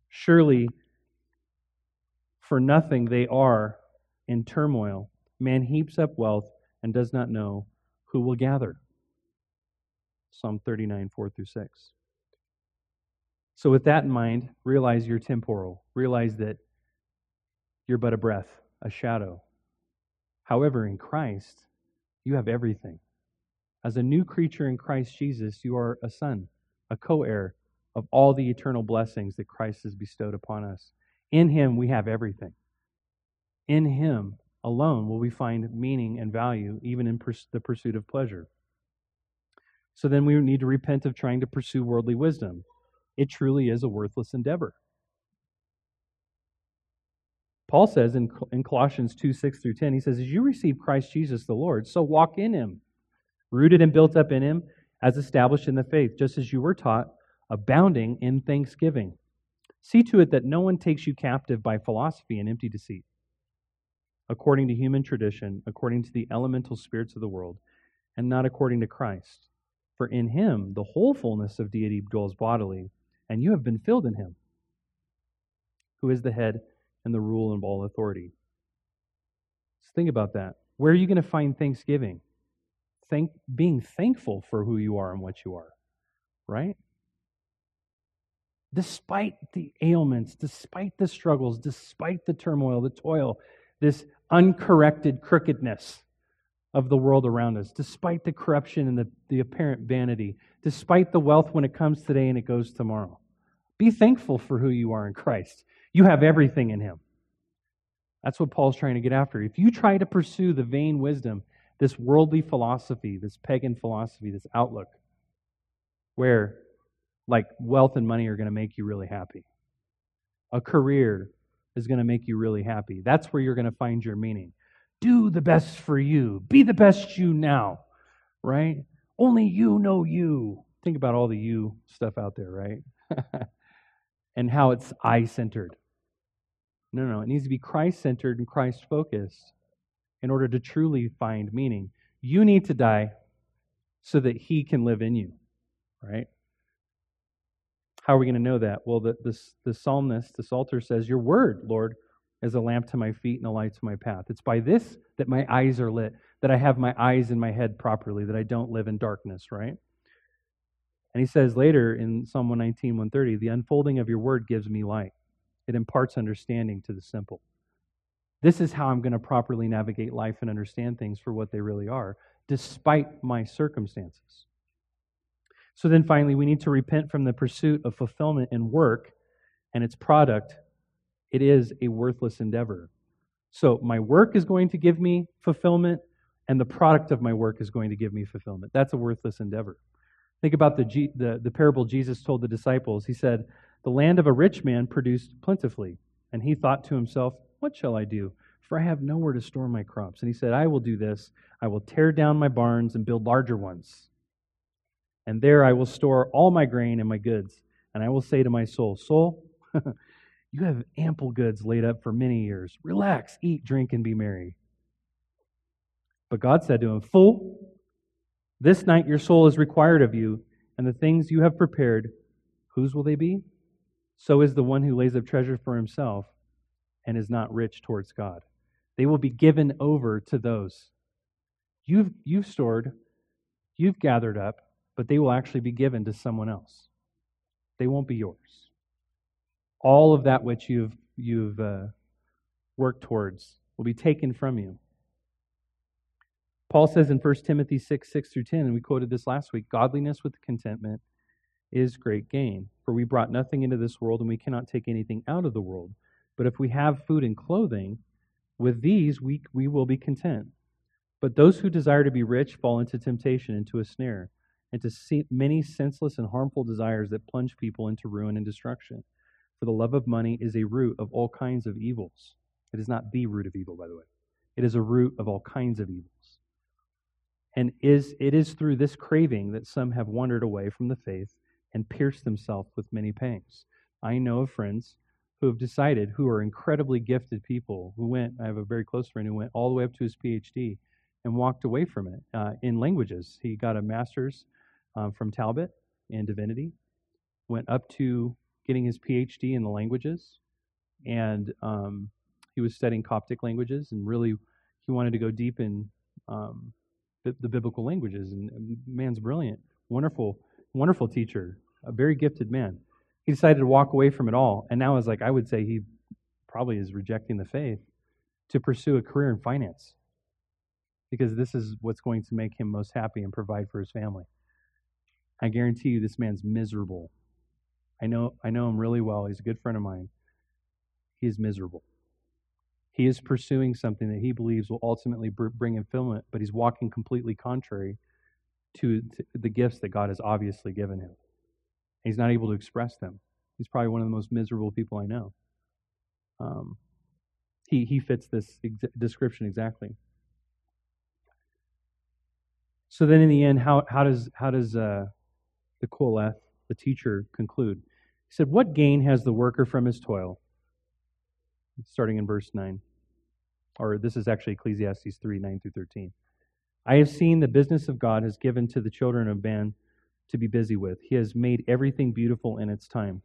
Surely for nothing they are in turmoil. Man heaps up wealth and does not know who will gather. Psalm 39, 4 through 6. So, with that in mind, realize you're temporal. Realize that you're but a breath, a shadow. However, in Christ, you have everything. As a new creature in Christ Jesus, you are a son, a co heir of all the eternal blessings that Christ has bestowed upon us. In Him, we have everything. In Him alone will we find meaning and value, even in pers- the pursuit of pleasure. So then we need to repent of trying to pursue worldly wisdom. It truly is a worthless endeavor. Paul says in, in Colossians 2 6 through 10, he says, As you receive Christ Jesus the Lord, so walk in him, rooted and built up in him, as established in the faith, just as you were taught, abounding in thanksgiving. See to it that no one takes you captive by philosophy and empty deceit, according to human tradition, according to the elemental spirits of the world, and not according to Christ. For in him the whole fullness of deity dwells bodily, and you have been filled in him, who is the head and the rule of all authority. Just think about that. Where are you going to find thanksgiving? Thank, being thankful for who you are and what you are, right? Despite the ailments, despite the struggles, despite the turmoil, the toil, this uncorrected crookedness of the world around us, despite the corruption and the, the apparent vanity, despite the wealth when it comes today and it goes tomorrow. Be thankful for who you are in Christ. You have everything in Him. That's what Paul's trying to get after. If you try to pursue the vain wisdom, this worldly philosophy, this pagan philosophy, this outlook, where like wealth and money are going to make you really happy, a career is going to make you really happy. That's where you're going to find your meaning. Do the best for you. Be the best you now, right? Only you know you. Think about all the you stuff out there, right? [LAUGHS] and how it's I centered. No, no, it needs to be Christ centered and Christ focused in order to truly find meaning. You need to die so that He can live in you, right? How are we going to know that? Well, the, the, the psalmist, the psalter says, Your word, Lord, is a lamp to my feet and a light to my path. It's by this that my eyes are lit, that I have my eyes in my head properly, that I don't live in darkness, right? And he says later in Psalm 119, 130, the unfolding of your word gives me light. It imparts understanding to the simple. This is how I'm going to properly navigate life and understand things for what they really are, despite my circumstances. So then finally, we need to repent from the pursuit of fulfillment in work and its product. It is a worthless endeavor. So my work is going to give me fulfillment, and the product of my work is going to give me fulfillment. That's a worthless endeavor. Think about the, the, the parable Jesus told the disciples. He said, The land of a rich man produced plentifully. And he thought to himself, What shall I do? For I have nowhere to store my crops. And he said, I will do this. I will tear down my barns and build larger ones. And there I will store all my grain and my goods. And I will say to my soul, Soul, [LAUGHS] you have ample goods laid up for many years. Relax, eat, drink, and be merry. But God said to him, Fool, this night your soul is required of you, and the things you have prepared, whose will they be? So is the one who lays up treasure for himself and is not rich towards God. They will be given over to those. You've, you've stored, you've gathered up, but they will actually be given to someone else. They won't be yours. All of that which you've, you've uh, worked towards will be taken from you. Paul says in 1 Timothy 6, 6 through 10, and we quoted this last week godliness with contentment is great gain. For we brought nothing into this world, and we cannot take anything out of the world. But if we have food and clothing, with these we, we will be content. But those who desire to be rich fall into temptation, into a snare, into many senseless and harmful desires that plunge people into ruin and destruction. For the love of money is a root of all kinds of evils. It is not the root of evil, by the way. It is a root of all kinds of evils. And is, it is through this craving that some have wandered away from the faith and pierced themselves with many pangs. I know of friends who have decided, who are incredibly gifted people, who went, I have a very close friend who went all the way up to his PhD and walked away from it uh, in languages. He got a master's um, from Talbot in divinity, went up to getting his PhD in the languages, and um, he was studying Coptic languages and really he wanted to go deep in um, the, the, biblical languages. And man's brilliant, wonderful, wonderful teacher, a very gifted man. He decided to walk away from it all, and now is like I would say he probably is rejecting the faith to pursue a career in finance because this is what's going to make him most happy and provide for his family. I guarantee you this man's miserable. I know I know him really well. He's a good friend of mine. He is miserable. He is pursuing something that he believes will ultimately bring fulfillment, but he's walking completely contrary to, to the gifts that God has obviously given him. He's not able to express them. He's probably one of the most miserable people I know. Um, he, he fits this ex- description exactly. So then, in the end, how, how does how does uh, the Qoheleth, the teacher, conclude? He said, "What gain has the worker from his toil?" Starting in verse nine, or this is actually Ecclesiastes three nine through thirteen. I have seen the business of God has given to the children of man to be busy with. He has made everything beautiful in its time.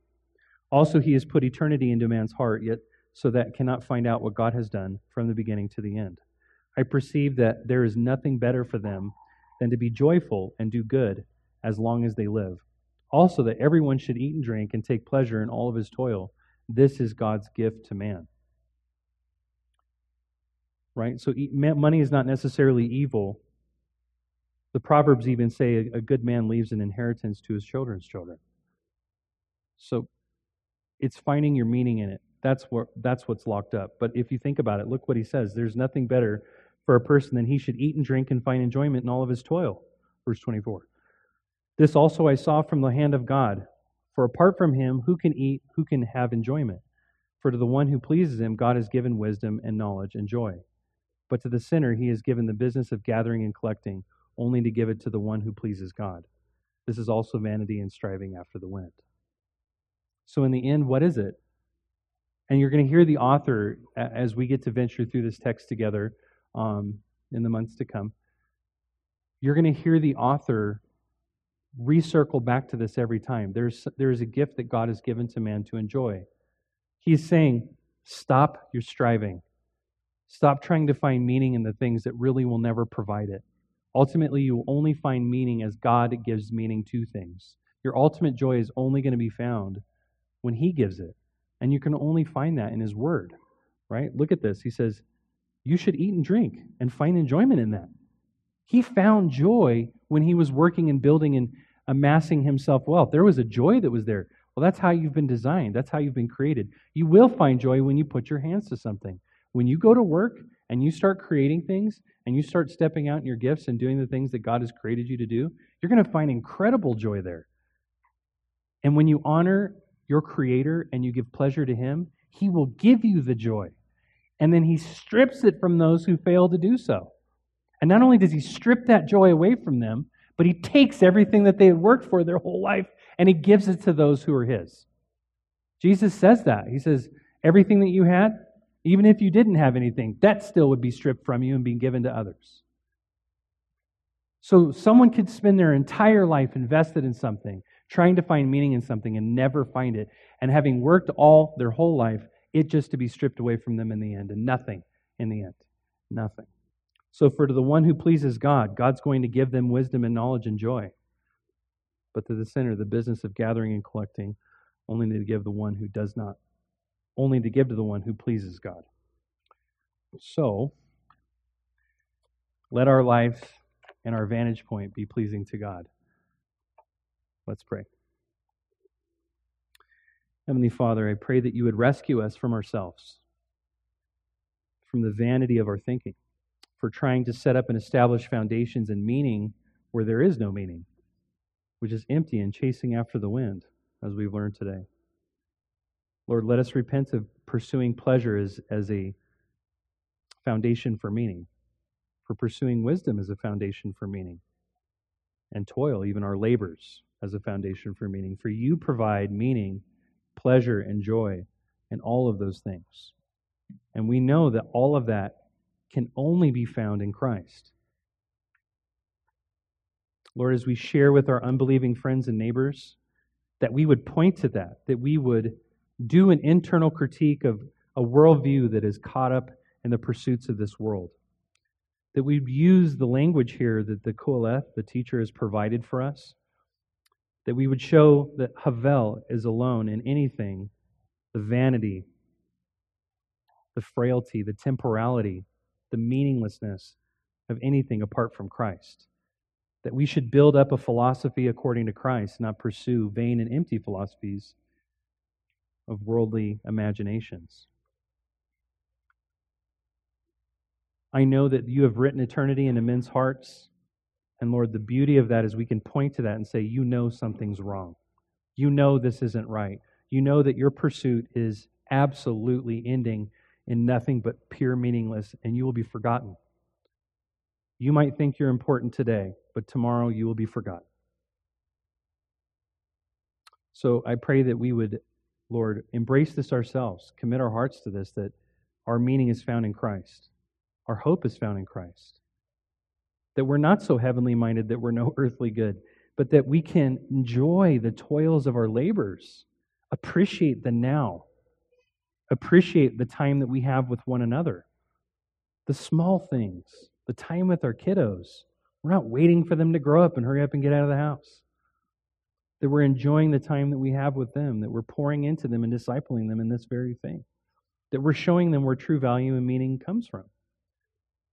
Also, He has put eternity into man's heart, yet so that cannot find out what God has done from the beginning to the end. I perceive that there is nothing better for them than to be joyful and do good as long as they live. Also, that everyone should eat and drink and take pleasure in all of his toil. This is God's gift to man. Right? So, money is not necessarily evil. The Proverbs even say a good man leaves an inheritance to his children's children. So, it's finding your meaning in it. That's what that's what's locked up. But if you think about it, look what he says. There's nothing better for a person, than he should eat and drink and find enjoyment in all of his toil. Verse 24. This also I saw from the hand of God. For apart from him, who can eat, who can have enjoyment? For to the one who pleases him, God has given wisdom and knowledge and joy. But to the sinner, he has given the business of gathering and collecting, only to give it to the one who pleases God. This is also vanity and striving after the wind. So, in the end, what is it? And you're going to hear the author as we get to venture through this text together um, in the months to come. You're going to hear the author recircle back to this every time. There's, there's a gift that God has given to man to enjoy. He's saying, stop your striving. Stop trying to find meaning in the things that really will never provide it. Ultimately, you only find meaning as God gives meaning to things. Your ultimate joy is only going to be found when He gives it. And you can only find that in His Word, right? Look at this. He says, you should eat and drink and find enjoyment in that. He found joy when he was working and building and amassing himself wealth. There was a joy that was there. Well, that's how you've been designed. That's how you've been created. You will find joy when you put your hands to something. When you go to work and you start creating things and you start stepping out in your gifts and doing the things that God has created you to do, you're going to find incredible joy there. And when you honor your Creator and you give pleasure to Him, He will give you the joy and then he strips it from those who fail to do so. And not only does he strip that joy away from them, but he takes everything that they had worked for their whole life and he gives it to those who are his. Jesus says that. He says, Everything that you had, even if you didn't have anything, that still would be stripped from you and be given to others. So someone could spend their entire life invested in something, trying to find meaning in something and never find it. And having worked all their whole life, it just to be stripped away from them in the end, and nothing in the end. Nothing. So, for to the one who pleases God, God's going to give them wisdom and knowledge and joy. But to the sinner, the business of gathering and collecting, only to give the one who does not only to give to the one who pleases God. So, let our life and our vantage point be pleasing to God. Let's pray. Heavenly Father, I pray that you would rescue us from ourselves, from the vanity of our thinking, for trying to set up and establish foundations and meaning where there is no meaning, which is empty and chasing after the wind, as we've learned today. Lord, let us repent of pursuing pleasure as, as a foundation for meaning, for pursuing wisdom as a foundation for meaning, and toil, even our labors, as a foundation for meaning. For you provide meaning pleasure and joy and all of those things. And we know that all of that can only be found in Christ. Lord, as we share with our unbelieving friends and neighbors, that we would point to that, that we would do an internal critique of a worldview that is caught up in the pursuits of this world. That we'd use the language here that the Qoheleth, the teacher, has provided for us that we would show that Havel is alone in anything the vanity, the frailty, the temporality, the meaninglessness of anything apart from Christ. That we should build up a philosophy according to Christ, not pursue vain and empty philosophies of worldly imaginations. I know that you have written eternity into men's hearts and Lord, the beauty of that is we can point to that and say, You know something's wrong. You know this isn't right. You know that your pursuit is absolutely ending in nothing but pure meaningless, and you will be forgotten. You might think you're important today, but tomorrow you will be forgotten. So I pray that we would, Lord, embrace this ourselves, commit our hearts to this, that our meaning is found in Christ, our hope is found in Christ that we're not so heavenly minded that we're no [LAUGHS] earthly good, but that we can enjoy the toils of our labors, appreciate the now, appreciate the time that we have with one another, the small things, the time with our kiddos. We're not waiting for them to grow up and hurry up and get out of the house. That we're enjoying the time that we have with them, that we're pouring into them and discipling them in this very thing, that we're showing them where true value and meaning comes from,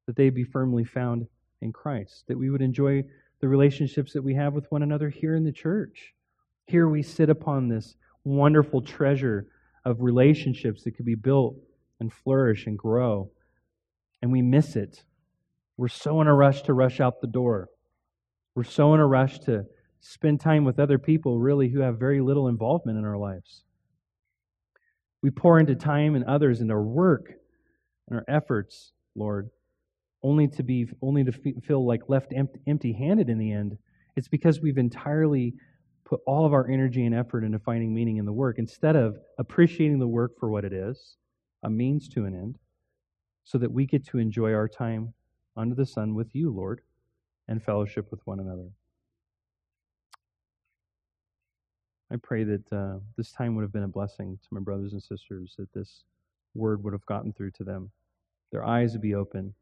that they be firmly found in Christ, that we would enjoy the relationships that we have with one another here in the church. Here we sit upon this wonderful treasure of relationships that could be built and flourish and grow, and we miss it. We're so in a rush to rush out the door. We're so in a rush to spend time with other people, really, who have very little involvement in our lives. We pour into time and others and our work and our efforts, Lord, only to be only to feel like left empty handed in the end. It's because we've entirely put all of our energy and effort into finding meaning in the work instead of appreciating the work for what it is, a means to an end, so that we get to enjoy our time under the sun with you, Lord, and fellowship with one another. I pray that uh, this time would have been a blessing to my brothers and sisters, that this word would have gotten through to them. Their eyes would be open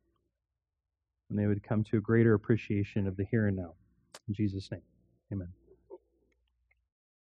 and they would come to a greater appreciation of the here and now. In Jesus' name, amen.